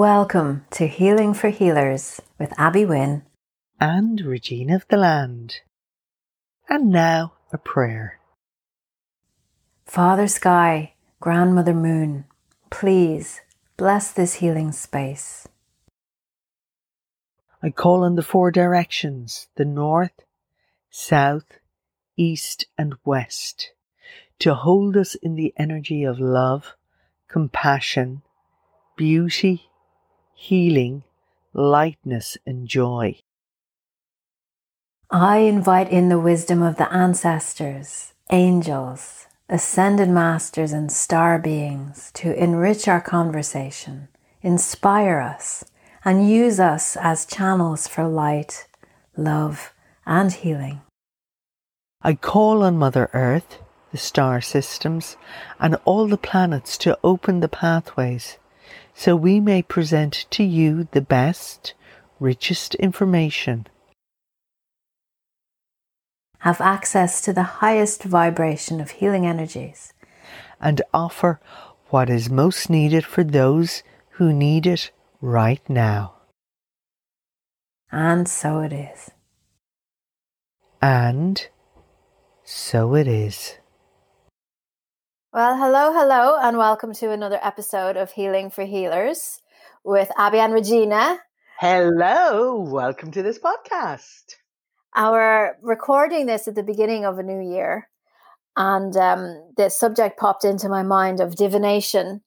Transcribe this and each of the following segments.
Welcome to Healing for Healers with Abby Wynne and Regina of the Land. And now a prayer. Father Sky, Grandmother Moon, please bless this healing space. I call on the four directions the north, south, east, and west to hold us in the energy of love, compassion, beauty, healing, lightness, and joy. I invite in the wisdom of the ancestors, angels, ascended masters, and star beings to enrich our conversation, inspire us, and use us as channels for light, love, and healing. I call on Mother Earth, the star systems, and all the planets to open the pathways so we may present to you the best, richest information. Have access to the highest vibration of healing energies. And offer what is most needed for those who need it right now. And so it is. And so it is. Well, hello, hello, and welcome to another episode of Healing for Healers with Abby and Regina. Hello, welcome to this podcast. Our recording this at the beginning of a new year, and um, the subject popped into my mind of divination.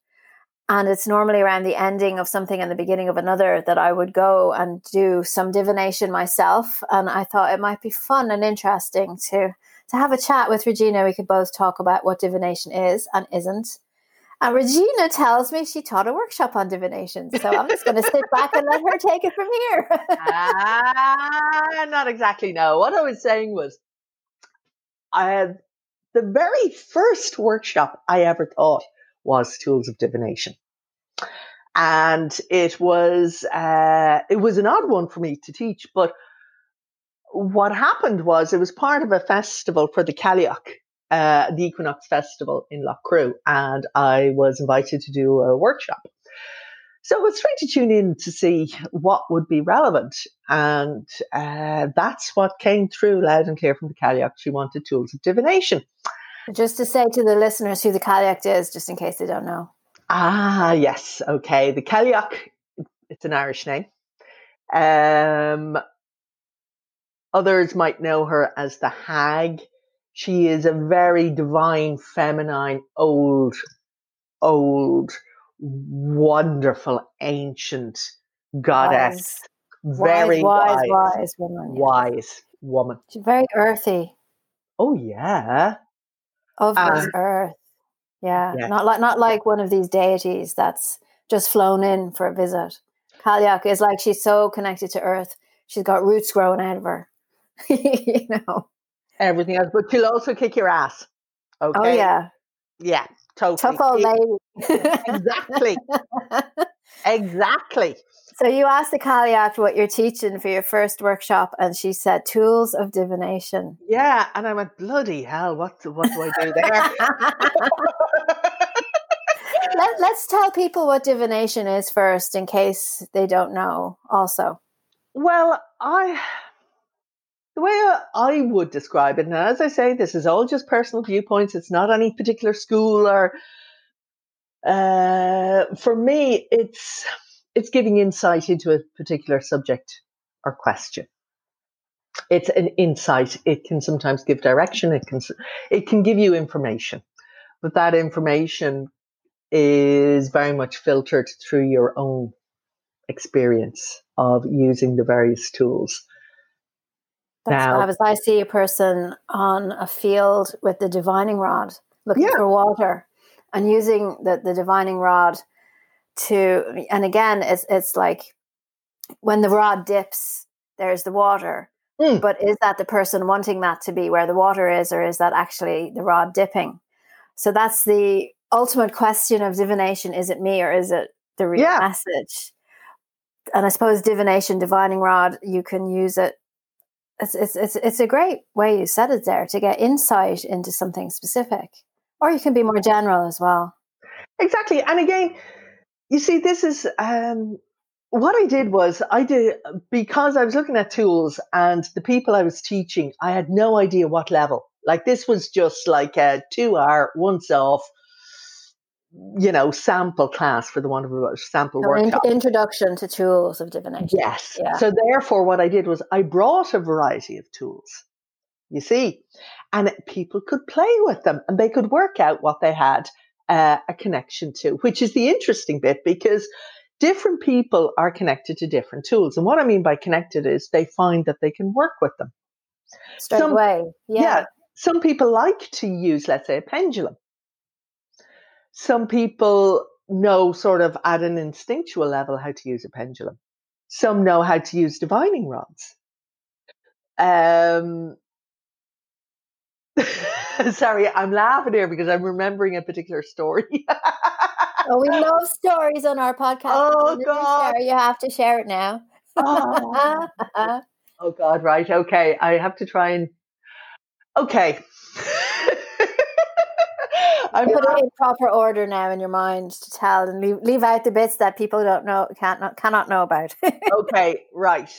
And it's normally around the ending of something and the beginning of another that I would go and do some divination myself. And I thought it might be fun and interesting to to have a chat with Regina. We could both talk about what divination is and isn't. And Regina tells me she taught a workshop on divination. So I'm just going to sit back and let her take it from here. ah, not exactly. No. What I was saying was, I had the very first workshop I ever taught was tools of divination. And it was, uh, it was an odd one for me to teach, but what happened was it was part of a festival for the Cailleach, uh, the Equinox Festival in Loughcrew, and I was invited to do a workshop. So I was trying to tune in to see what would be relevant, and uh, that's what came through loud and clear from the Cailleach. She wanted tools of divination. Just to say to the listeners who the Cailleach is, just in case they don't know. Ah, yes, okay. The Cailleach, it's an Irish name. Um, Others might know her as the hag. She is a very divine, feminine, old, old, wonderful, ancient goddess. Wise. Very wise, wise, wise, wise woman. Wise woman. She's very earthy. Oh yeah. Of uh, this earth. Yeah. Not like not like one of these deities that's just flown in for a visit. Cailleach is like she's so connected to earth. She's got roots growing out of her. you know. Everything else, but she'll also kick your ass. Oh, okay. Oh yeah. Yeah, totally. Tough old lady. exactly. exactly. So you asked the Cailleach what you're teaching for your first workshop, and she said tools of divination. Yeah, and I went bloody hell. What what do I do there? Let, let's tell people what divination is first, in case they don't know. Also, well, I the way I would describe it, and as I say, this is all just personal viewpoints. It's not any particular school or. Uh, for me, it's it's giving insight into a particular subject or question. It's an insight. It can sometimes give direction. It can it can give you information, but that information is very much filtered through your own experience of using the various tools. That's now, as I see a person on a field with the divining rod looking yeah. for water and using the, the divining rod to and again it's it's like when the rod dips there's the water mm. but is that the person wanting that to be where the water is or is that actually the rod dipping so that's the ultimate question of divination is it me or is it the real yeah. message and i suppose divination divining rod you can use it it's, it's, it's, it's a great way you said it there to get insight into something specific. Or you can be more general as well. Exactly. And again, you see, this is um, what I did was I did because I was looking at tools and the people I was teaching, I had no idea what level. Like this was just like a two hour once off, you know, sample class for the one of a sample workshop. Introduction to tools of divination. Yes. Yeah. So therefore, what I did was I brought a variety of tools. You see, and people could play with them and they could work out what they had uh, a connection to, which is the interesting bit because different people are connected to different tools. And what I mean by connected is they find that they can work with them. Straight some, away. Yeah. yeah. Some people like to use, let's say, a pendulum. Some people know sort of at an instinctual level how to use a pendulum. Some know how to use divining rods. Um, Sorry, I'm laughing here because I'm remembering a particular story. oh, we love stories on our podcast. Oh God, you have to share it now. oh. oh God, right? Okay, I have to try and. Okay. I'm put it in proper order now in your mind to tell and leave, leave out the bits that people don't know can't not, cannot know about. okay, right.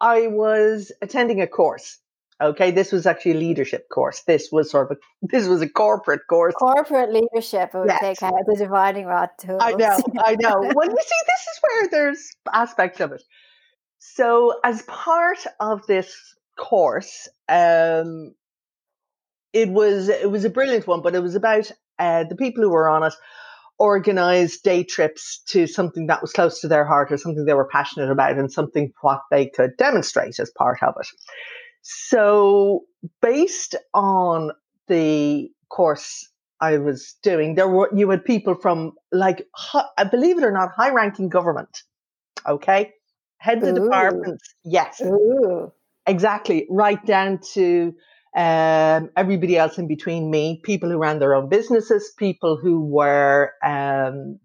I was attending a course Okay, this was actually a leadership course. This was sort of a, this was a corporate course. Corporate leadership would yes. take out the divining rod tools. I know, I know. well, you see, this is where there's aspects of it. So, as part of this course, um, it was it was a brilliant one, but it was about uh, the people who were on it organized day trips to something that was close to their heart or something they were passionate about and something what they could demonstrate as part of it. So, based on the course I was doing, there were you had people from like I believe it or not, high ranking government. Okay, heads of departments. Yes, Ooh. exactly. Right down to um, everybody else in between me, people who ran their own businesses, people who were. Um,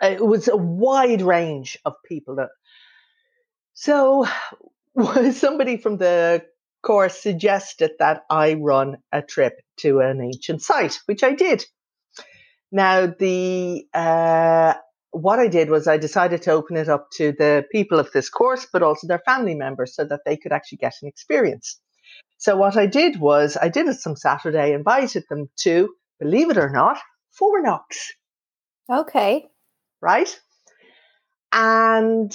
it was a wide range of people that. So somebody from the course suggested that I run a trip to an ancient site, which I did. Now, the uh, what I did was I decided to open it up to the people of this course, but also their family members, so that they could actually get an experience. So what I did was I did it some Saturday, invited them to, believe it or not, Fourknocks. Okay. Right. And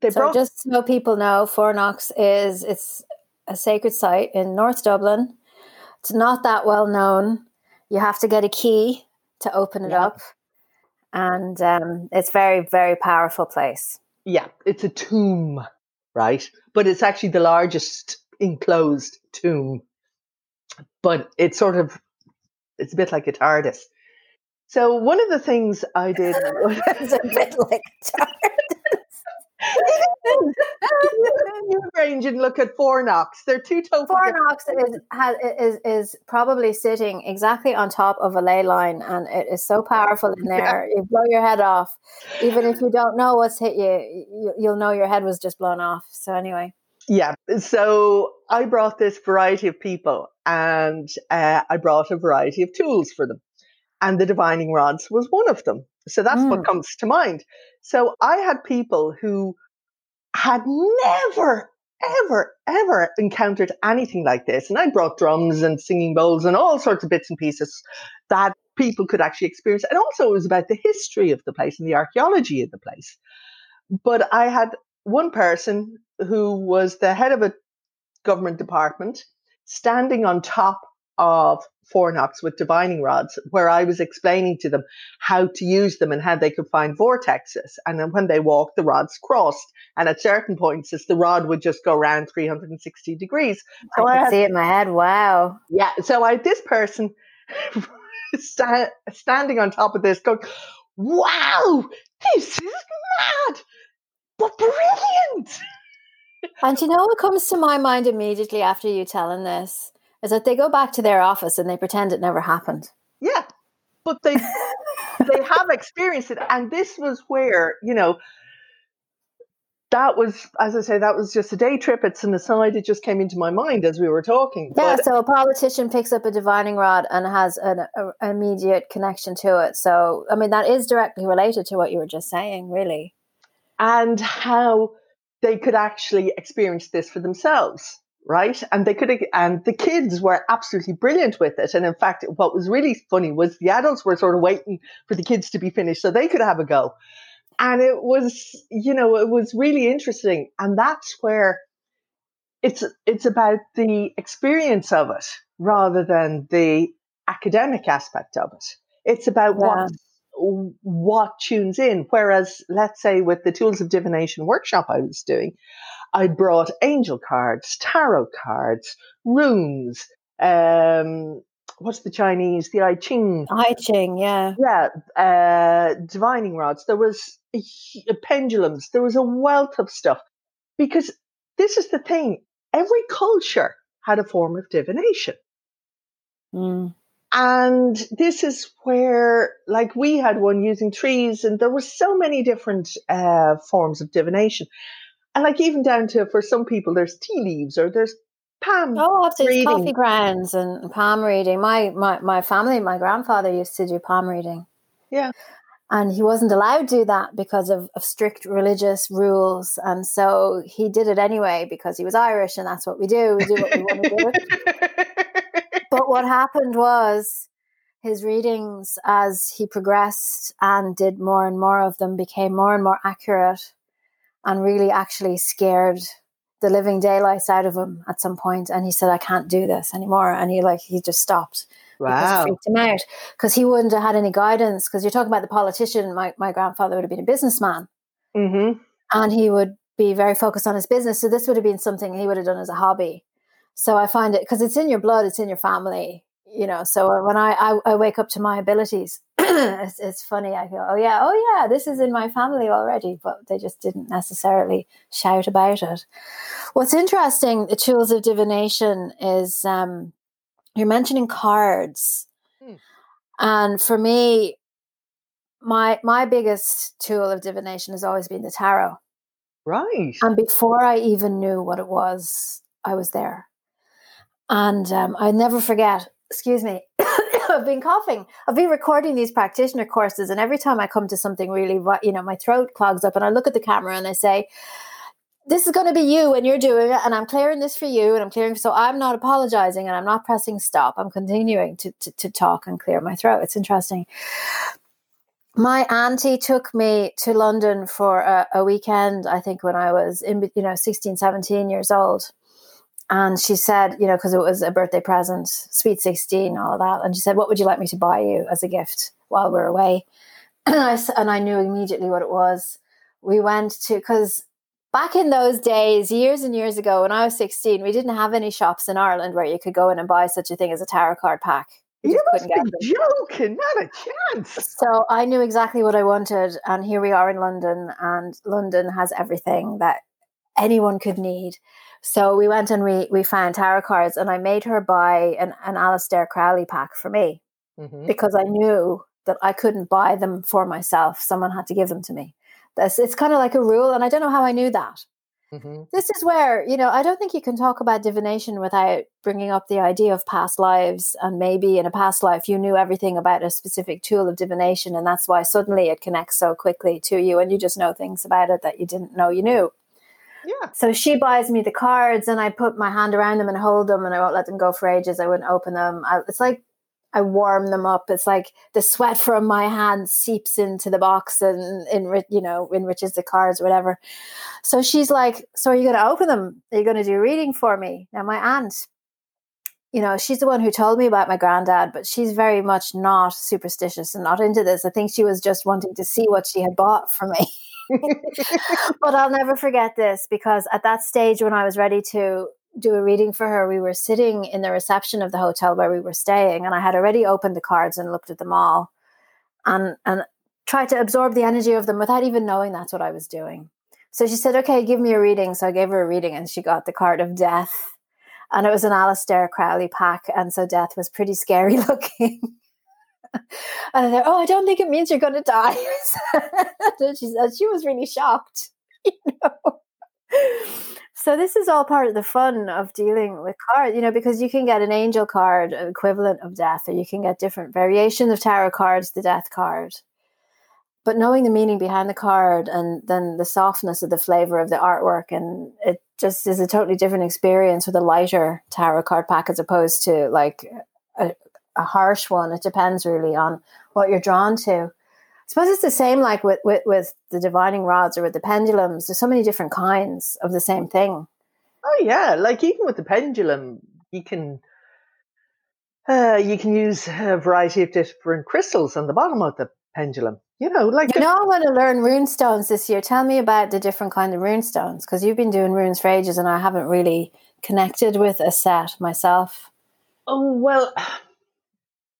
they so brought- just so people know, Fourknocks is it's a sacred site in North Dublin. It's not that well known. You have to get a key to open it yeah. up, and um, it's very very powerful place. Yeah, it's a tomb, right? But it's actually the largest enclosed tomb. But it's sort of it's a bit like a TARDIS. So one of the things I did was a bit like a TARDIS you range and look at four Fourknocks. They're two totally Fourknocks is, has, is is probably sitting exactly on top of a ley line, and it is so powerful in there. Yeah. You blow your head off, even if you don't know what's hit you, you. You'll know your head was just blown off. So anyway. Yeah. So I brought this variety of people, and uh, I brought a variety of tools for them, and the divining rods was one of them. So that's mm. what comes to mind. So I had people who had never, ever, ever encountered anything like this. And I brought drums and singing bowls and all sorts of bits and pieces that people could actually experience. And also it was about the history of the place and the archaeology of the place. But I had one person who was the head of a government department standing on top of Fourknocks with divining rods, where I was explaining to them how to use them and how they could find vortexes. And then when they walked, the rods crossed. And at certain points, the rod would just go around 360 degrees. So I, I had, see it in my head. Wow. Yeah. So I had this person sta- standing on top of this going, wow, this is mad, but brilliant. And you know what comes to my mind immediately after you telling this? is that they go back to their office and they pretend it never happened. Yeah, but they they have experienced it, and this was where you know that was, as I say, that was just a day trip. It's an aside. It just came into my mind as we were talking. Yeah. But, so a politician picks up a divining rod and has an, a, an immediate connection to it. So, I mean, that is directly related to what you were just saying, really. And how they could actually experience this for themselves right? And they could, and the kids were absolutely brilliant with it. And in fact, what was really funny was the adults were sort of waiting for the kids to be finished so they could have a go and it was you know it was really interesting and that's where it's it's about the experience of it rather than the academic aspect of it it's about yeah. what what tunes in whereas let's say with the tools of divination workshop i was doing i brought angel cards tarot cards runes um, what's the Chinese? The I Ching. I Ching, yeah. Yeah. Uh, divining rods. There was pendulums. There was a wealth of stuff. Because this is the thing every culture had a form of divination. Mm. And this is where, like, we had one using trees, and there were so many different uh, forms of divination. And, like, even down to for some people, there's tea leaves or there's palm. Oh, absolutely, coffee grounds and palm reading. My, my my family, my grandfather used to do palm reading. Yeah. And he wasn't allowed to do that because of, of strict religious rules. And so he did it anyway because he was Irish and that's what we do. We do what we want to do. what happened was his readings as he progressed and did more and more of them became more and more accurate and really actually scared the living daylights out of him at some point. And he said i can't do this anymore. And he like he just stopped. Wow. freaked him out because he wouldn't have had any guidance. Because you're talking about the politician. My, my grandfather would have been a businessman. Mm-hmm. and he would be very focused on his business. So this would have been something he would have done as a hobby so i find it because it's in your blood it's in your family you know so when i i, I wake up to my abilities it's, it's funny i go oh yeah oh yeah this is in my family already but they just didn't necessarily shout about it. What's interesting the tools of divination is um you're mentioning cards. Hmm. and for me my my biggest tool of divination has always been the tarot. Right. And before i even knew what it was i was there and um, I never forget excuse me, I've been coughing. I've been recording these practitioner courses, and every time I come to something really, you know, my throat clogs up, and I look at the camera and I say, this is going to be you and you're doing it and i'm clearing this for you and i'm clearing so i'm not apologizing and i'm not pressing stop. I'm continuing to, to, to talk and clear my throat. It's interesting. My auntie took me to london for a, a weekend i think when i was in you know 16 17 years old and she said, you know, because it was a birthday present, sweet 16, all of that. And she said, What would you like me to buy you as a gift while we're away? And I, and I knew immediately what it was. We went to, because back in those days, years and years ago, when I was 16, we didn't have any shops in Ireland where you could go in and buy such a thing as a tarot card pack. You, you must be joking, not a chance. So I knew exactly what I wanted. And here we are in London, and London has everything that anyone could need. So we went and we we found tarot cards, and I made her buy an an Aleister Crowley pack for me mm-hmm. because I knew that I couldn't buy them for myself. Someone had to give them to me. This it's kind of like a rule, and I don't know how I knew that. Mm-hmm. This is where you know I don't think you can talk about divination without bringing up the idea of past lives, and maybe in a past life you knew everything about a specific tool of divination, and that's why suddenly it connects so quickly to you, and you just know things about it that you didn't know you knew. Yeah. So she buys me the cards and I put my hand around them and hold them and I won't let them go for ages. I wouldn't open them. I, it's like I warm them up. It's like the sweat from my hand seeps into the box and enrich, you know, enriches the cards or whatever. So she's like, "So are you going to open them? Are you going to do reading for me?" Now my aunt, you know, she's the one who told me about my granddad, but she's very much not superstitious and not into this. I think she was just wanting to see what she had bought for me. but I'll never forget this because at that stage when I was ready to do a reading for her, we were sitting in the reception of the hotel where we were staying, and I had already opened the cards and looked at them all, and and tried to absorb the energy of them without even knowing that's what I was doing. So she said, "Okay, give me a reading." So I gave her a reading, and she got the card of death, and it was an Aleister Crowley pack, and so death was pretty scary looking and they're, oh, I don't think it means you're going to die. she said she was really shocked. You know? so this is all part of the fun of dealing with cards, you know, because you can get an angel card equivalent of death, or you can get different variations of tarot cards, the death card. But knowing the meaning behind the card and then the softness of the flavor of the artwork, and it just is a totally different experience with a lighter tarot card pack as opposed to like a, a harsh one. It depends really on what you're drawn to I suppose it's the same like with, with, with the divining rods or with the pendulums. There's so many different kinds of the same thing. Oh yeah, like even with the pendulum, you can uh, you can use a variety of different crystals on the bottom of the pendulum. You know, like you know, I want to learn rune stones this year. Tell me about the different kind of rune stones because you've been doing runes for ages, and I haven't really connected with a set myself. Oh well,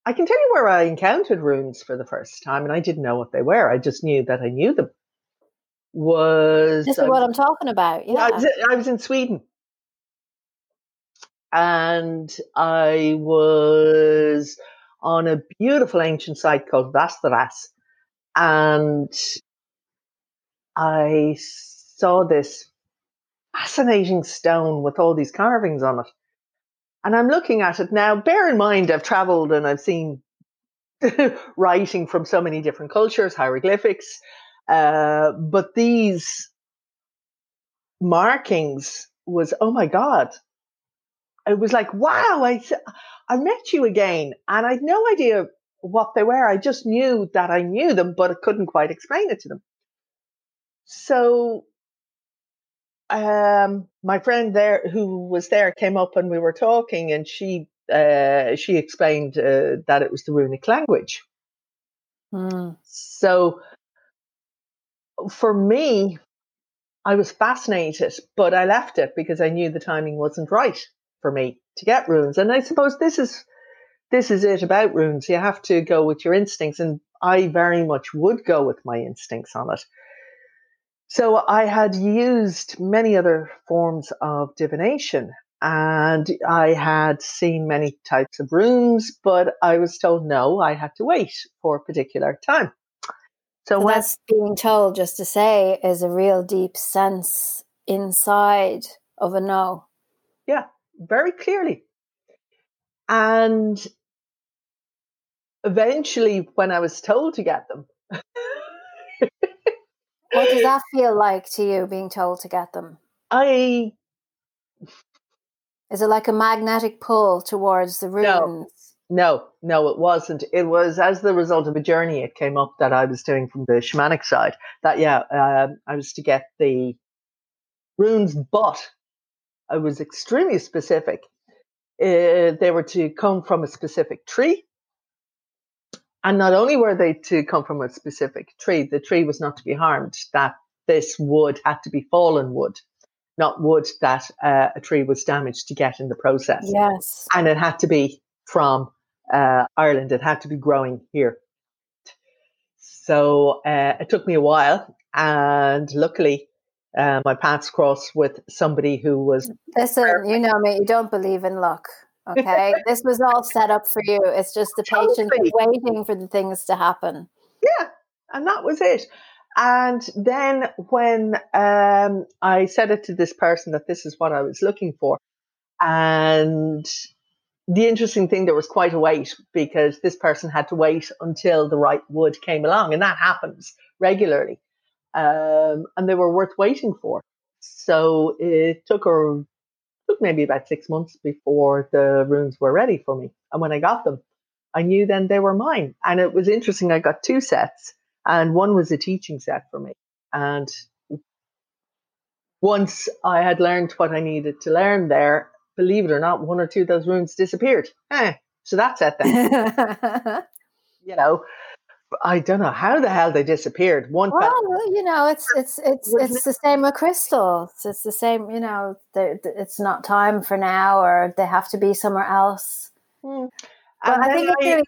I can tell you where I encountered runes for the first time, and I didn't know what they were. I just knew that I knew them. Was this is what I'm talking about? Yeah, I was, I was in Sweden, and I was on a beautiful ancient site called Västerås, and I saw this fascinating stone with all these carvings on it. And I'm looking at it now. Bear in mind, I've traveled and I've seen writing from so many different cultures, hieroglyphics. Uh, but these markings was, oh my God. It was like, wow, I, I met you again. And I had no idea what they were. I just knew that I knew them, but I couldn't quite explain it to them. So um, my friend there who was there came up and we were talking, and she uh, she explained uh, that it was the runic language. Mm. So for me, I was fascinated, but I left it because I knew the timing wasn't right for me to get runes. And I suppose this is this is it about runes. You have to go with your instincts, and I very much would go with my instincts on it. So I had used many other forms of divination and I had seen many types of runes, but I was told no, I had to wait for a particular time. So, so that's being told, just to say, is a real deep sense inside of a no. Yeah, very clearly. And eventually, when I was told to get them, what does that feel like to you being told to get them? I is it like a magnetic pull towards the runes? No, no, no, it wasn't. It was as the result of a journey it came up that I was doing from the shamanic side. That yeah, um, I was to get the runes, but I was extremely specific. Uh, they were to come from a specific tree and not only were they to come from a specific tree, the tree was not to be harmed, that this wood had to be fallen wood, not wood that uh, a tree was damaged to get in the process. Yes. And it had to be from uh, Ireland, it had to be growing here. So uh, it took me a while, and luckily, uh, my paths crossed with somebody who was. Listen, you know me, you don't believe in luck. Okay, this was all set up for you. It's just the patience of waiting for the things to happen. Yeah, and that was it. And then when um, I said it to this person that this is what I was looking for, and the interesting thing, there was quite a wait because this person had to wait until the right wood came along, and that happens regularly. Um, and they were worth waiting for. So it took her took maybe about six months before the runes were ready for me. And when I got them, I knew then they were mine. And it was interesting. I got two sets, and one was a teaching set for me. And once I had learned what I needed to learn there, believe it or not, one or two of those runes disappeared. Eh, so that's it then. you know, I don't know how the hell they disappeared. One, well, you know, it's it's it's it's the same with crystals. It's the same, you know. It's not time for now, or they have to be somewhere else. Mm. But I think I, really,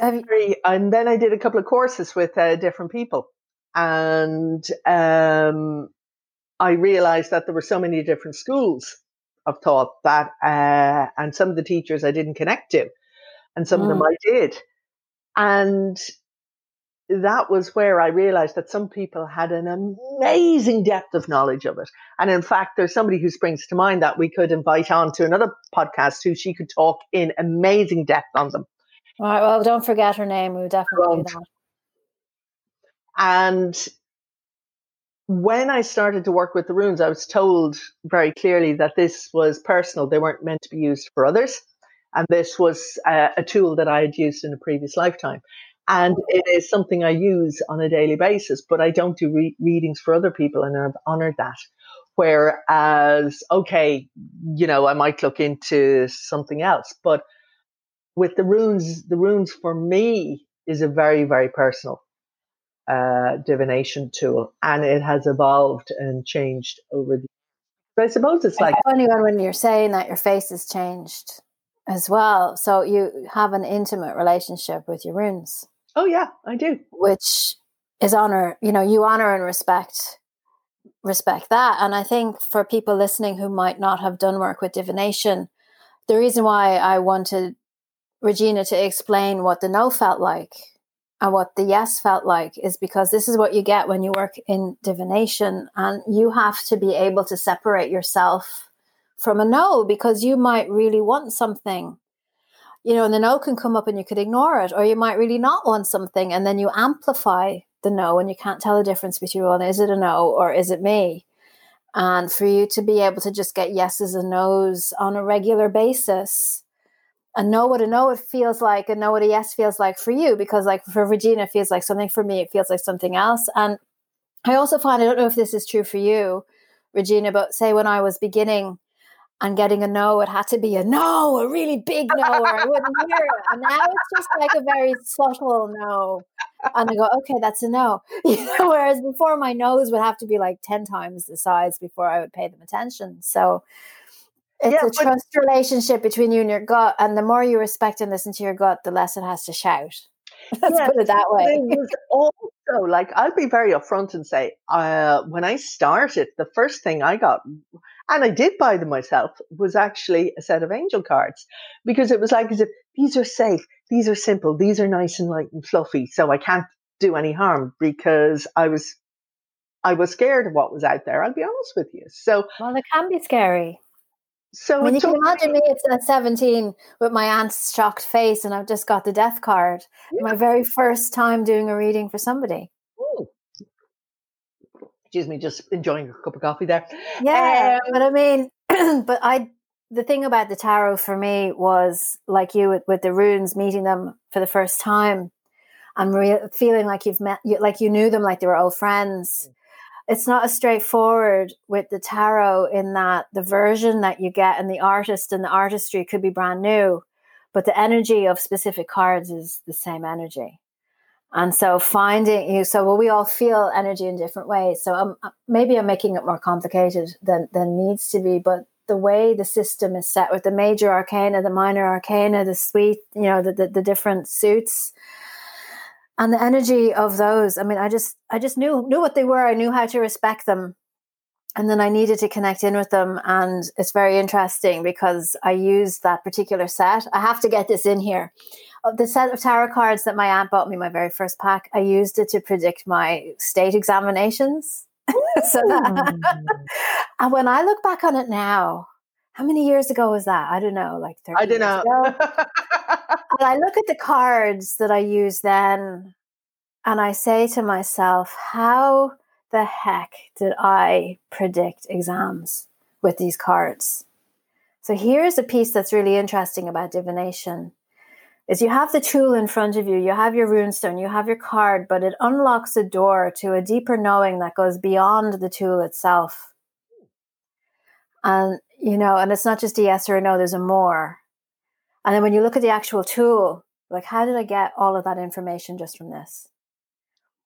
have, very, and then I did a couple of courses with uh, different people, and um, I realized that there were so many different schools of thought that, uh, and some of the teachers I didn't connect to, and some mm. of them mm. I did. And that was where I realized that some people had an amazing depth of knowledge of it. And in fact, there's somebody who springs to mind that we could invite on to another podcast who she could talk in amazing depth on them. All right. Well, don't forget her name. We definitely do that. And when I started to work with the runes, I was told very clearly that this was personal. They weren't meant to be used for others. And this was a, a tool that I had used in a previous lifetime. And it is something I use on a daily basis, but I don't do re- readings for other people, and I've honored that. Whereas, okay, you know, I might look into something else, but with the runes, the runes for me is a very, very personal uh, divination tool, and it has evolved and changed over the. I suppose it's like funny when you're saying that your face has changed as well. So you have an intimate relationship with your runes. Oh yeah, I do. Which is honor, you know, you honor and respect respect that. And I think for people listening who might not have done work with divination, the reason why I wanted Regina to explain what the no felt like and what the yes felt like is because this is what you get when you work in divination and you have to be able to separate yourself from a no because you might really want something. You know and the no can come up and you could ignore it or you might really not want something and then you amplify the no and you can't tell the difference between well is it a no or is it me? And for you to be able to just get yeses and nos on a regular basis and know what a no it feels like and know what a yes feels like for you because like for regina it feels like something for me it feels like something else. And i also find i don't know if this is true for you regina but say when i was beginning and getting a no, it had to be a no, a really big no, or I wouldn't hear it. And now it's just like a very subtle no. And I go, okay, that's a no. You know, whereas before my no's would have to be like 10 times the size before I would pay them attention. So it's yeah, a trust relationship between you and your gut. And the more you respect and listen to your gut, the less it has to shout. Let's put it that way. Also like I'll be very upfront and say, uh, when I started, the first thing I got, and I did buy them myself, was actually a set of angel cards because it was like as if these are safe, these are simple, these are nice and light and fluffy, so I can't do any harm because I was I was scared of what was out there. I'll be honest with you. So well, it can be scary. So I mean, you can imagine me at 17 with my aunt's shocked face, and I've just got the death card. Yeah. My very first time doing a reading for somebody. Excuse me, just enjoying a cup of coffee there. Yeah, um, but I mean, but I the thing about the tarot for me was like you with, with the runes, meeting them for the first time, and re- feeling like you've met, you, like you knew them, like they were old friends. Mm it's not as straightforward with the tarot in that the version that you get and the artist and the artistry could be brand new, but the energy of specific cards is the same energy. And so finding you, so well, we all feel energy in different ways. So um, uh, maybe I'm making it more complicated than than needs to be, but the way the system is set with the major arcana, the minor arcana, the suite, you know, the, the, the different suits, and the energy of those i mean i just i just knew knew what they were i knew how to respect them and then i needed to connect in with them and it's very interesting because i used that particular set. I have to get this in here. Of the set of tarot cards that my aunt bought me my very first pack i used it to predict my state examinations. So that, hmm. and when i look back on it now how many years ago was that? I don't know, like 30 I don't know. and I look at the cards that I used then and I say to myself, how the heck did I predict exams with these cards? So here's a piece that's really interesting about divination is you have the tool in front of you, you have your runestone, you have your card, but it unlocks a door to a deeper knowing that goes beyond the tool itself. And you know, and it's not just a yes or a no, there's a more. And then when you look at the actual tool, like, how did I get all of that information just from this?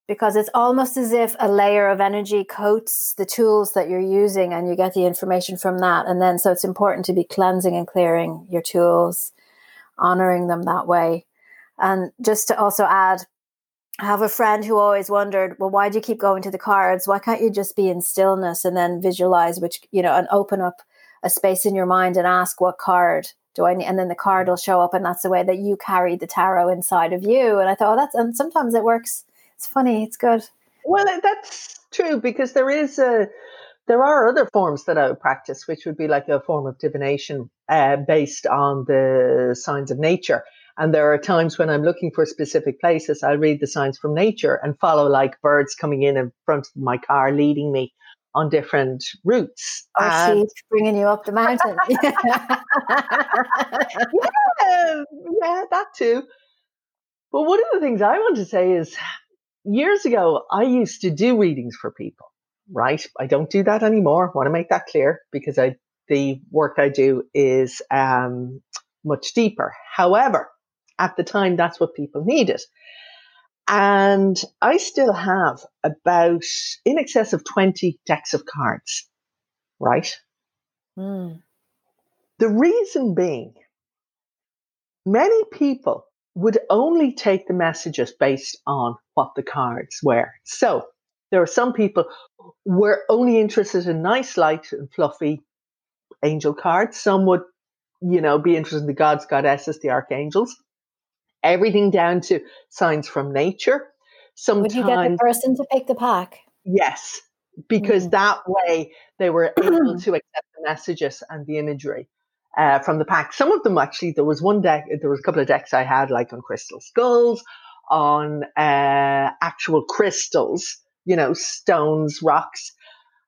Because it's almost as if a layer of energy coats the tools that you're using and you get the information from that. And then, so it's important to be cleansing and clearing your tools, honoring them that way. And just to also add, I have a friend who always wondered, well, why do you keep going to the cards? Why can't you just be in stillness and then visualize, which, you know, and open up a space in your mind and ask what card do I need? And then the card will show up, and that's the way that you carry the tarot inside of you. And I thought, oh, that's and sometimes it works. It's funny. It's good. Well, that's true because there is a there are other forms that I would practice, which would be like a form of divination uh, based on the signs of nature. And there are times when I'm looking for specific places, I'll read the signs from nature and follow like birds coming in in front of my car, leading me on different routes. Or and... she's bringing you up the mountain. yeah, yeah, that too. But one of the things I want to say is years ago, I used to do readings for people, right? I don't do that anymore. I want to make that clear because I, the work I do is um, much deeper. However, at the time, that's what people needed. And I still have about in excess of 20 decks of cards, right? Mm. The reason being, many people would only take the messages based on what the cards were. So there are some people were only interested in nice, light, and fluffy angel cards. Some would, you know, be interested in the gods, goddesses, the archangels everything down to signs from nature. Sometimes, Would you get the person to pick the pack? Yes, because mm. that way they were able to accept the messages and the imagery uh, from the pack. Some of them actually, there was one deck, there was a couple of decks I had like on crystal skulls, on uh, actual crystals, you know, stones, rocks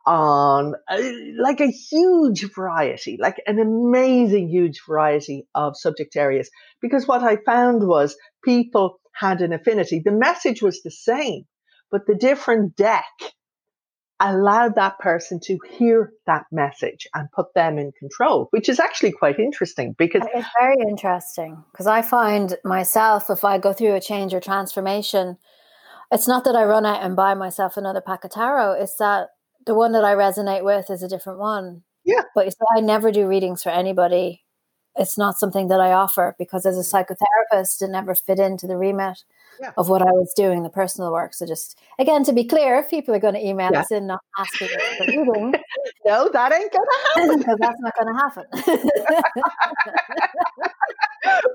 on uh, like a huge variety, like an amazing huge variety of subject areas. Because what I found was people had an affinity. The message was the same, but the different deck allowed that person to hear that message and put them in control, which is actually quite interesting because it's very interesting because I find myself if I go through a change or transformation, it's not that I run out and buy myself another pack of tarot, it's that the one that I resonate with is a different one. Yeah. But I never do readings for anybody. It's not something that I offer because as a psychotherapist, it never fit into the remit yeah. of what I was doing, the personal work. So just again to be clear, if people are going to email yeah. us in not asking for reading. no, that ain't gonna happen. because that's not gonna happen.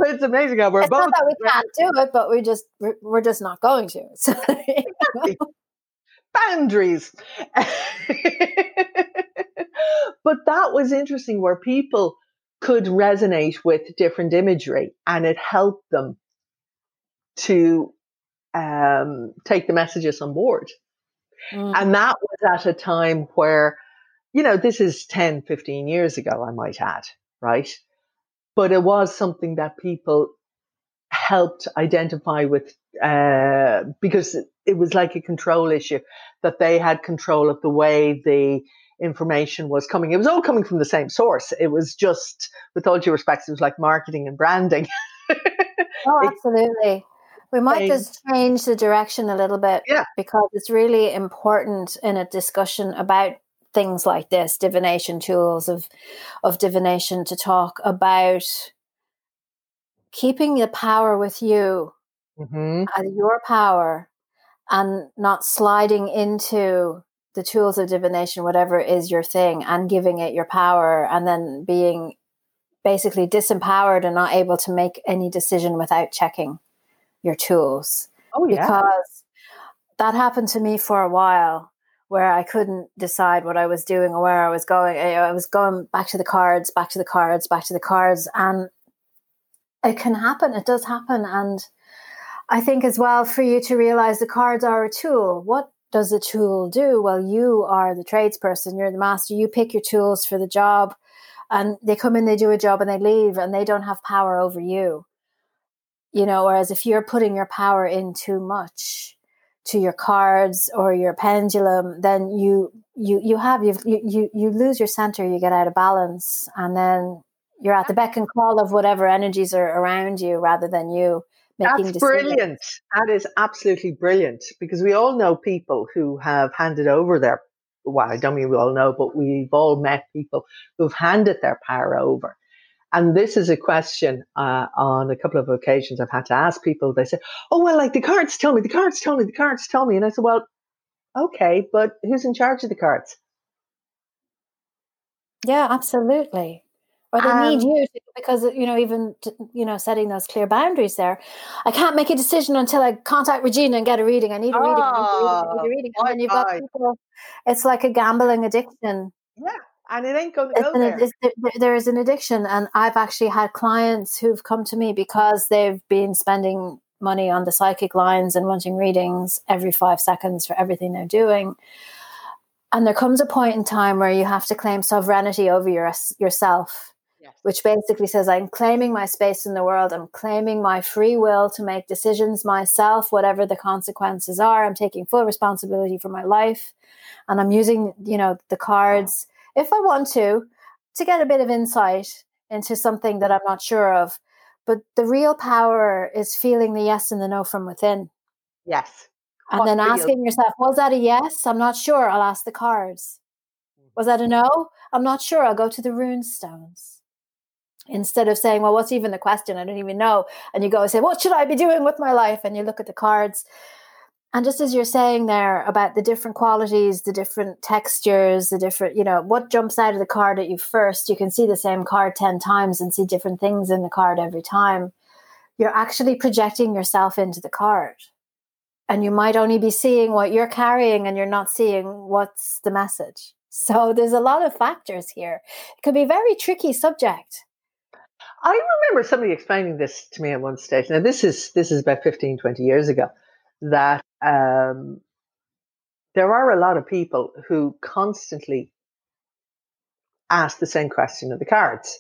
it's amazing how we're it's both not that we can't do it, but we just we're, we're just not going to. So, boundaries. but that was interesting where people could resonate with different imagery and it helped them to um, take the messages on board. Mm. And that was at a time where, you know, this is 10, 15 years ago, I might add, right? But it was something that people helped identify with uh, because it was like a control issue that they had control of the way the information was coming. It was all coming from the same source. It was just, with all due respect, it was like marketing and branding. oh, absolutely. We might just change the direction a little bit yeah. because it's really important in a discussion about things like this, divination tools of of divination to talk about keeping the power with you, mm-hmm. your power, and not sliding into the tools of divination, whatever is your thing, and giving it your power, and then being basically disempowered and not able to make any decision without checking your tools. Oh, yeah. Because that happened to me for a while where I couldn't decide what I was doing or where I was going. I was going back to the cards, back to the cards, back to the cards. And it can happen. It does happen. And I think as well for you to realize the cards are a tool. What does the tool do? Well, you are the tradesperson, you're the master, you pick your tools for the job, and they come in, they do a job, and they leave, and they don't have power over you. You know, whereas if you're putting your power in too much to your cards or your pendulum, then you you you have you you you lose your center, you get out of balance, and then you're at the beck and call of whatever energies are around you rather than you making That's decisions. brilliant. That is absolutely brilliant because we all know people who have handed over their well, I don't mean we all know, but we've all met people who've handed their power over. And this is a question uh, on a couple of occasions I've had to ask people. They say, "Oh well, like the cards tell me, the cards tell me, the cards tell me," and I said, "Well, okay, but who's in charge of the cards?" Yeah, absolutely. or they um, need you to, because you know even you know setting those clear boundaries there i can't make a decision until i contact regina and get a reading i need a reading, oh, I need a reading, and then you've got people it's like a gambling addiction yeah and it ain't going to go there. there is an addiction and i've actually had clients who've come to me because they've been spending money on the psychic lines and wanting readings every five seconds for everything they're doing and there comes a point in time where you have to claim sovereignty over your, yourself yes. which basically says i'm claiming my space in the world i'm claiming my free will to make decisions myself whatever the consequences are i'm taking full responsibility for my life and i'm using you know the cards if i want to to get a bit of insight into something that i'm not sure of but the real power is feeling the yes and the no from within yes and then asking you? yourself, was that a yes? I'm not sure. I'll ask the cards. Was that a no? I'm not sure. I'll go to the rune stones. Instead of saying, well, what's even the question? I don't even know. And you go and say, what should I be doing with my life? And you look at the cards. And just as you're saying there about the different qualities, the different textures, the different, you know, what jumps out of the card at you first, you can see the same card 10 times and see different things in the card every time. You're actually projecting yourself into the card. And you might only be seeing what you're carrying and you're not seeing what's the message. So there's a lot of factors here. It could be a very tricky subject. I remember somebody explaining this to me at one stage. Now this is this is about 15 20 years ago that um, there are a lot of people who constantly ask the same question of the cards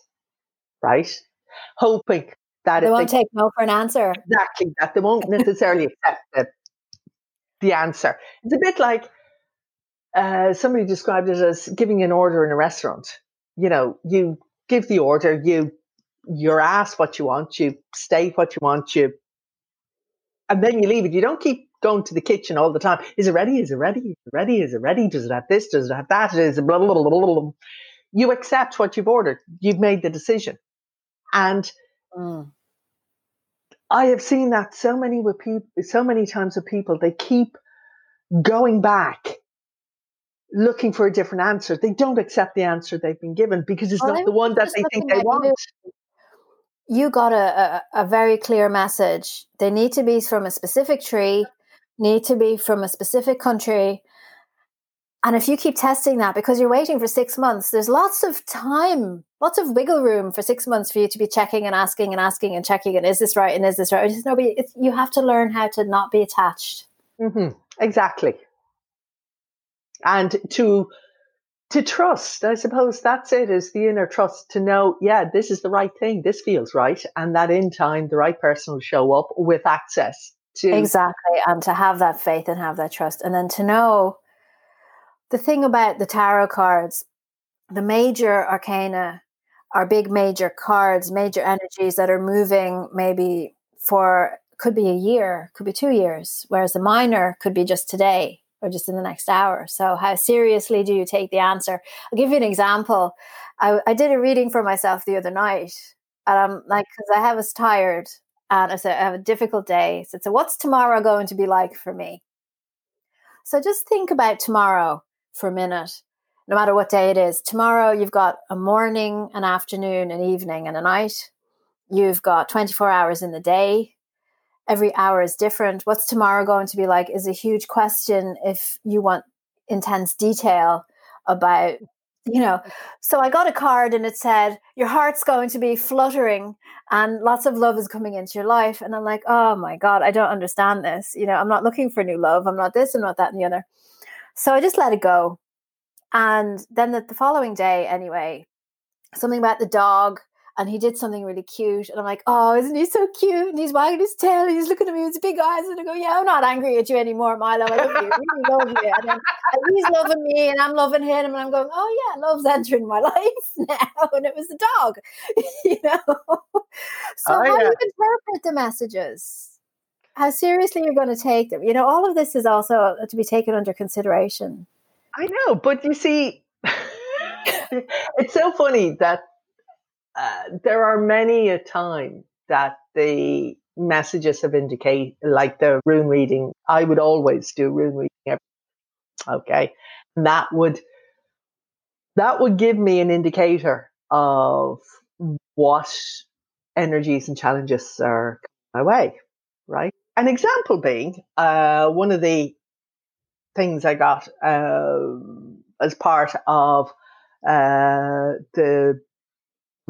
right hoping that they won't they, take no for an answer exactly that they won't necessarily accept it the answer. It's a bit like uh, somebody described it as giving an order in a restaurant. You know, you give the order, you you're asked what you want, you state what you want, you, and then you leave it. You don't keep going to the kitchen all the time. Is it ready? Is it ready? Is it ready? Is it ready? Does it have this? Does it have that? Is it blah, blah, blah, blah, blah. You accept what you've ordered. You've made the decision. And mm. I have seen that so many with people, so many times with people. They keep going back, looking for a different answer. They don't accept the answer they've been given because it's well, not the one that they think they want. You, you got a, a, a very clear message. They need to be from a specific tree, need to be from a specific country, and if you keep testing that because you're waiting for six months, there's lots of time, lots of wiggle room for six months for you to be checking and asking and asking and checking and is this right and is this right? Just nobody. you have to learn how to not be attached. Mm-hmm. Exactly, and to to trust. I suppose that's it. Is the inner trust to know, yeah, this is the right thing. This feels right, and that in time the right person will show up with access to exactly, and to have that faith and have that trust, and then to know the thing about the tarot cards, the major arcana are big major cards, major energies that are moving maybe for could be a year, could be two years, whereas the minor could be just today or just in the next hour. So, how seriously do you take the answer? I'll give you an example. I, I did a reading for myself the other night, and I'm like, because I have was tired and I said, I have a difficult day. So, so, what's tomorrow going to be like for me? So, just think about tomorrow for a minute, no matter what day it is. Tomorrow, you've got a morning, an afternoon, an evening, and a night. You've got 24 hours in the day. Every hour is different. What's tomorrow going to be like is a huge question if you want intense detail about you know so i got a card and it said your heart's going to be fluttering and lots of love is coming into your life. And i'm like oh my god i don't understand this. You know i'm not looking for new love. I'm not this i'm not that and the other. So I just let it go. And then the, the following day, anyway, something about the dog and he did something really cute. And I'm like, oh, isn't he so cute? And he's wagging his tail and he's looking at me with his big eyes. And I go, yeah, I'm not angry at you anymore, Milo. I love you. I really love you. And, then, and he's loving me and I'm loving him. And I'm going, oh, yeah, love's entering my life now. And it was the dog, you know? So, oh, how do you interpret the messages? how seriously you're going to take them. You know, all of this is also to be taken under consideration. I know, but you see, it's so funny that uh, there are many a time that the messages have indicated, like the rune reading. I would always do rune reading. Every, okay, and that would that would give me an indicator of what energies and challenges are my way, right? An example being uh, one of the things I got uh, as part of uh, the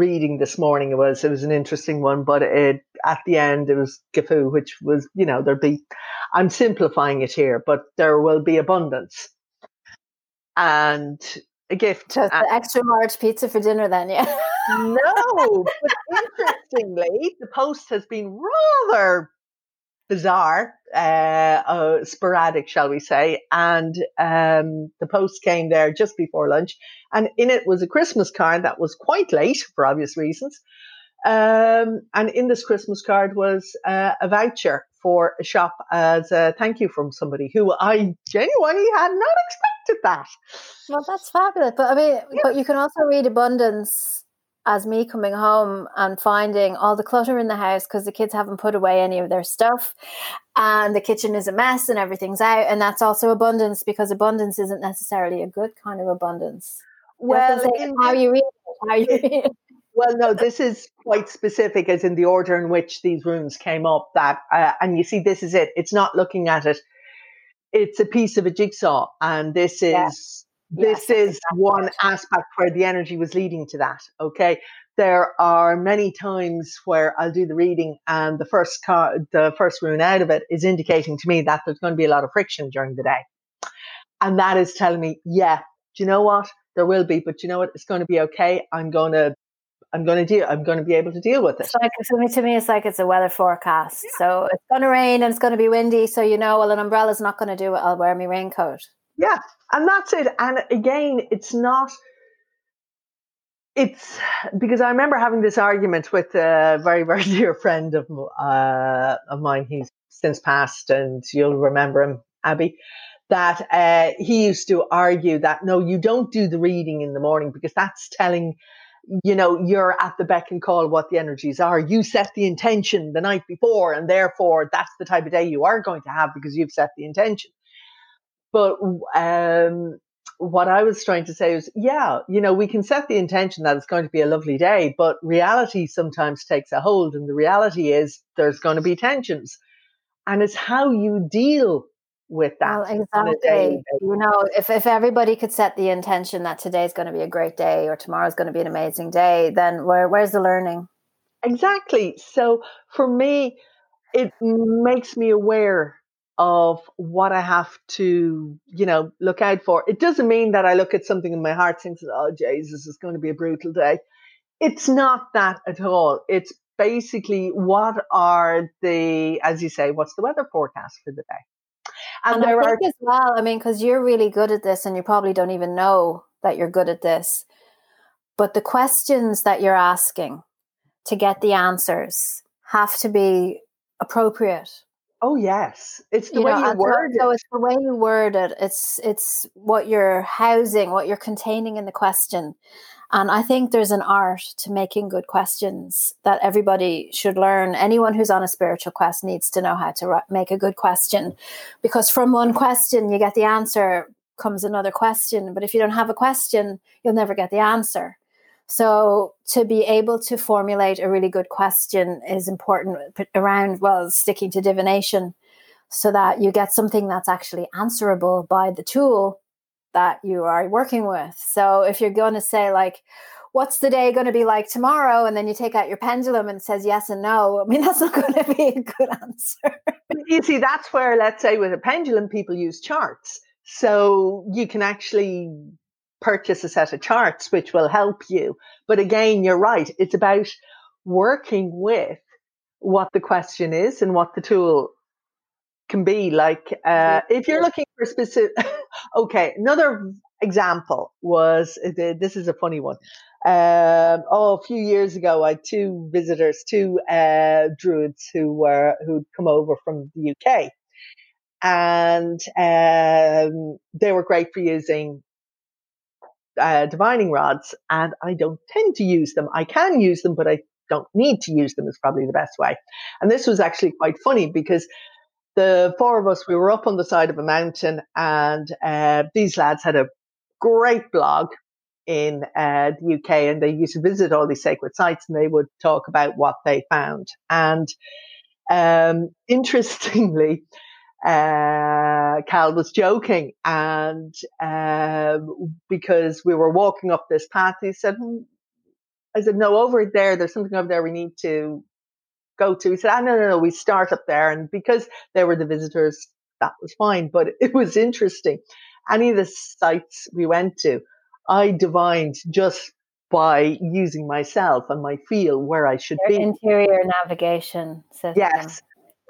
reading this morning. It was it was an interesting one, but it at the end it was Gifu, which was you know there'd be. I'm simplifying it here, but there will be abundance and a gift. Just an extra large pizza for dinner, then, yeah. no, but interestingly, the post has been rather bizarre, uh, uh, sporadic, shall we say. And um, the post came there just before lunch, and in it was a Christmas card that was quite late for obvious reasons. Um, and in this Christmas card was uh, a voucher for a shop as a thank you from somebody who I genuinely had not expected that. Well, that's fabulous. But I mean, yeah. but you can also read abundance as me coming home and finding all the clutter in the house because the kids haven't put away any of their stuff and the kitchen is a mess and everything's out. And that's also abundance because abundance isn't necessarily a good kind of abundance. Well, how you read it, how you read. Well, no, this is quite specific, as in the order in which these runes came up. That, uh, and you see, this is it. It's not looking at it. It's a piece of a jigsaw, and this is yes. This yes, is one right. aspect where the energy was leading to that. Okay, there are many times where I'll do the reading, and the first car, the first rune out of it is indicating to me that there's going to be a lot of friction during the day, and that is telling me, yeah, do you know what? There will be, but you know what? It's going to be okay. I'm going to I'm going to deal. I'm going to be able to deal with it. It's like to me, to me, it's like it's a weather forecast. Yeah. So it's going to rain and it's going to be windy. So you know, well, an umbrella's not going to do it. I'll wear my raincoat. Yeah, and that's it. And again, it's not. It's because I remember having this argument with a very, very dear friend of uh, of mine. He's since passed, and you'll remember him, Abby. That uh, he used to argue that no, you don't do the reading in the morning because that's telling you know, you're at the beck and call what the energies are. You set the intention the night before, and therefore that's the type of day you are going to have because you've set the intention. But um, what I was trying to say is, yeah, you know, we can set the intention that it's going to be a lovely day, but reality sometimes takes a hold, and the reality is there's going to be tensions, and it's how you deal with that. Well, exactly. You know, if, if everybody could set the intention that today's going to be a great day or tomorrow's going to be an amazing day, then where, where's the learning? Exactly. So for me, it makes me aware of what I have to, you know, look out for. It doesn't mean that I look at something in my heart and say, oh, Jesus, it's going to be a brutal day. It's not that at all. It's basically what are the, as you say, what's the weather forecast for the day? And, and there I think are as well. I mean, because you're really good at this, and you probably don't even know that you're good at this. But the questions that you're asking to get the answers have to be appropriate. Oh yes, it's the you way know, you word so, it. So it's the way you word it. It's it's what you're housing, what you're containing in the question, and I think there's an art to making good questions that everybody should learn. Anyone who's on a spiritual quest needs to know how to make a good question because from one question, you get the answer, comes another question. But if you don't have a question, you'll never get the answer. So to be able to formulate a really good question is important around, well, sticking to divination so that you get something that's actually answerable by the tool that you are working with. So if you're going to say like, what's the day going to be like tomorrow? And then you take out your pendulum and says yes and no. I mean, that's not going to be a good answer. you see, that's where, let's say, with a pendulum, people use charts. So you can actually purchase a set of charts, which will help you. But again, you're right. It's about working with what the question is and what the tool can be like uh, if you're looking for specific okay another example was this is a funny one um, oh a few years ago i had two visitors two uh, druids who were who'd come over from the uk and um, they were great for using uh, divining rods and i don't tend to use them i can use them but i don't need to use them is probably the best way and this was actually quite funny because the four of us, we were up on the side of a mountain, and uh, these lads had a great blog in uh, the UK, and they used to visit all these sacred sites, and they would talk about what they found. And um, interestingly, uh, Cal was joking, and um, because we were walking up this path, he said, hmm, "I said no, over there. There's something over there we need to go to." He said, "Ah, no, no, no. We start up there." And because they were the visitors, that was fine. But it was interesting. Any of the sites we went to, I divined just by using myself and my feel where I should Your be. Interior navigation system. Yes.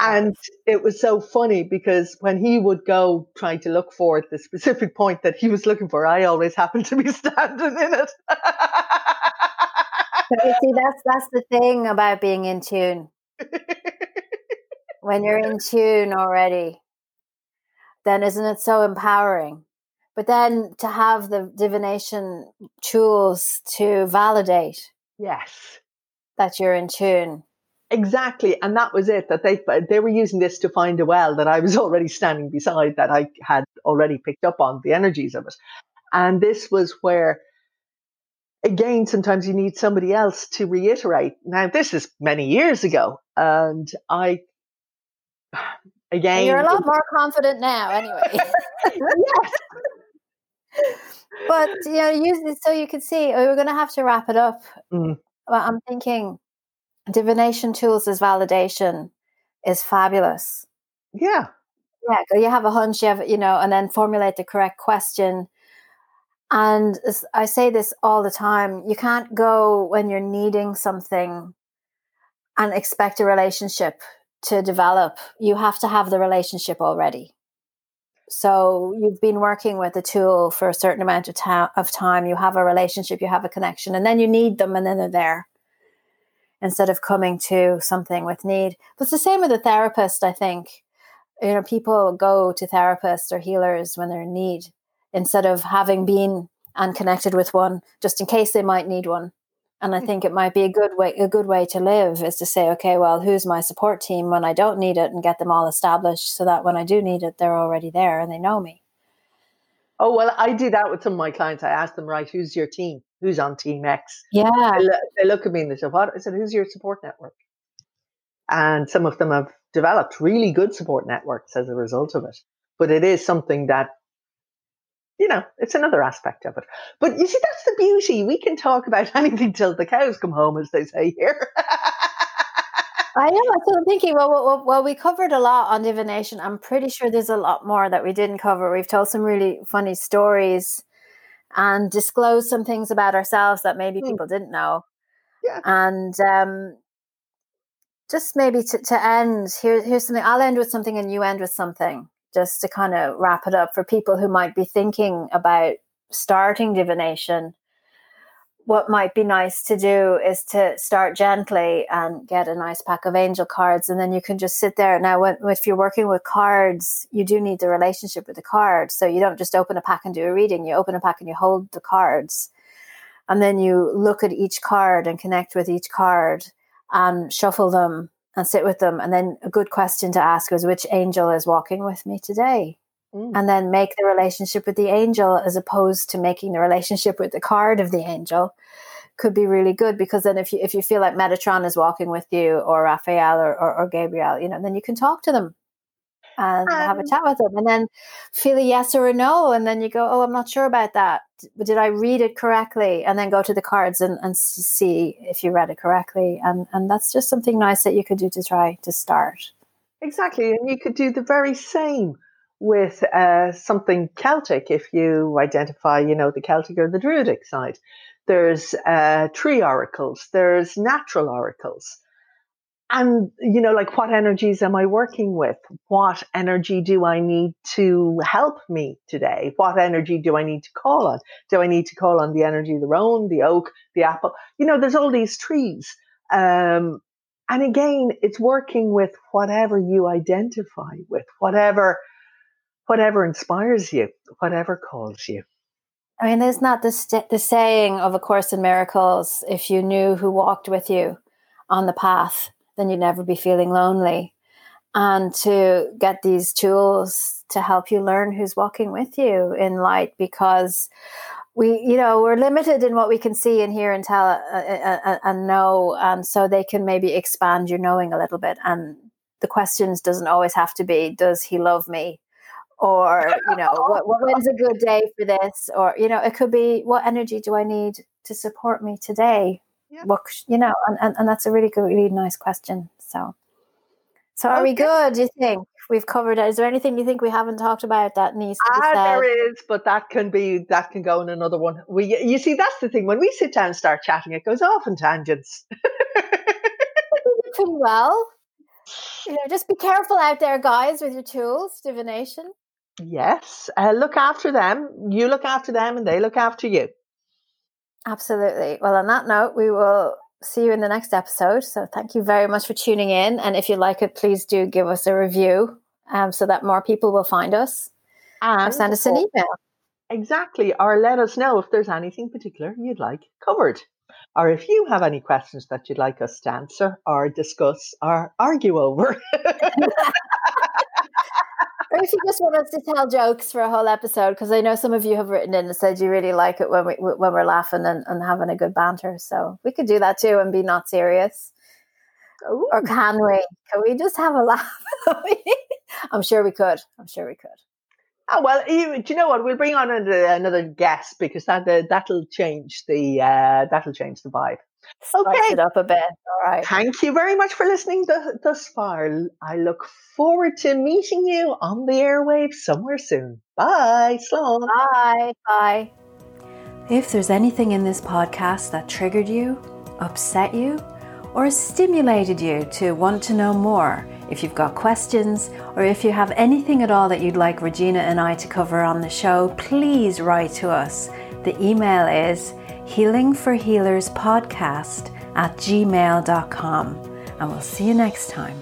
And it was so funny because when he would go trying to look for the specific point that he was looking for, I always happened to be standing in it. so you see, that's that's the thing about being in tune. when you're in tune already, then isn't it so empowering? But then to have the divination tools to validate yes. that you're in tune Exactly, and that was it. That they they were using this to find a well that I was already standing beside, that I had already picked up on the energies of it, and this was where, again, sometimes you need somebody else to reiterate. Now, this is many years ago, and I, again, and you're a lot more confident now, anyway. yes. but you know, use so you can see. Oh, we're going to have to wrap it up. Mm. Well, I'm thinking divination tools as validation is fabulous. Yeah. Yeah. You have a hunch, you have, you know, and then formulate the correct question. And I say this all the time you can't go when you're needing something and expect a relationship to develop. You have to have the relationship already. So you've been working with a tool for a certain amount of, ta- of time. You have a relationship, you have a connection, and then you need them, and then they're there instead of coming to something with need. But it's the same with a therapist, I think. You know, people go to therapists or healers when they're in need instead of having been and connected with one just in case they might need one. And I hmm. think it might be a good way a good way to live is to say, okay, well, who's my support team when I don't need it and get them all established so that when I do need it, they're already there and they know me. Oh well, I do that with some of my clients. I ask them, right, who's your team? Who's on Team X? Yeah. They, they look at me and they say, what? I said, who's your support network? And some of them have developed really good support networks as a result of it. But it is something that, you know, it's another aspect of it. But you see, that's the beauty. We can talk about anything till the cows come home, as they say here. I know. So I'm thinking, well, well, well, we covered a lot on divination. I'm pretty sure there's a lot more that we didn't cover. We've told some really funny stories and disclose some things about ourselves that maybe mm. people didn't know. Yeah. And um, just maybe to, to end, here, here's something. I'll end with something and you end with something, just to kind of wrap it up for people who might be thinking about starting divination what might be nice to do is to start gently and get a nice pack of angel cards. And then you can just sit there. Now when, if you're working with cards you do need the relationship with the card so you don't just open a pack and do a reading. You open a pack and you hold the cards. And then you look at each card and connect with each card and shuffle them and sit with them. And then a good question to ask is which angel is walking with me today Mm. and then make the relationship with the angel as opposed to making the relationship with the card of the angel could be really good because then if you if you feel like Metatron is walking with you or Raphael or, or, or Gabriel, you know, then you can talk to them and um, have a chat with them and then feel a yes or a no and then you go oh i'm not sure about that. Did i read it correctly? and then go to the cards and, and see if you read it correctly and and that's just something nice that you could do to try to start. Exactly and you could do the very same with uh, something Celtic if you identify, you know, the Celtic or the Druidic side. There's uh, tree oracles, there's natural oracles. And, you know, like what energies am I working with? What energy do I need to help me today? What energy do I need to call on? Do I need to call on the energy of the rowan, the oak, the apple? You know, there's all these trees. Um, and again, it's working with whatever you identify with, whatever whatever inspires you, whatever calls you. I mean, there's not the, st- the saying of A Course in Miracles if you knew who walked with you on the path, then you'd never be feeling lonely. And to get these tools to help you learn who's walking with you in light because we you know we're limited in what we can see and hear and tell uh, uh, uh, and know and so they can maybe expand your knowing a little bit and the questions doesn't always have to be does he love me or you know what, when's a good day for this? Or you know it could be what energy do i need to support me today? Yeah. what you know and, and, and that's a really good really nice question so. So are okay. we good do you think? We've covered it. Is there anything you think we haven't talked about that needs to be ah, said? there is but that can be that can go in another one. We you see that's the thing. When we sit down and start chatting it goes off in tangents. Pretty well you know just be careful out there guys with your tools divination Yes. Uh, look after them. You look after them and they look after you. Absolutely. Well, on that note, we will see you in the next episode. So thank you very much for tuning in. And if you like it, please do give us a review um, so that more people will find us. And or send us an email. Exactly. Or let us know if there's anything particular you'd like covered. Or if you have any questions that you'd like us to answer or discuss or argue over. or if you just want us to tell jokes for a whole episode, because I know some of you have written in and said you really like it when we when we're laughing and, and having a good banter. So we could do that too and be not serious. Ooh. Or can we? Can we just have a laugh? I'm sure we could. I'm sure we could. Oh well, do you know what? We'll bring on another, another guest because that uh, that'll change the uh, that'll change the vibe. Okay, Spice it up a bit. All right. Thank you very much for listening th- thus far. I look forward to meeting you on the airwaves somewhere soon. Bye. Slán. Bye. Bye. If there's anything in this podcast that triggered you, upset you, or stimulated you to want to know more, if you've got questions or if you have anything at all that you'd like Regina and I to cover on the show, please write to us. The email is healingforhealerspodcast at gmail.com. And we'll see you next time.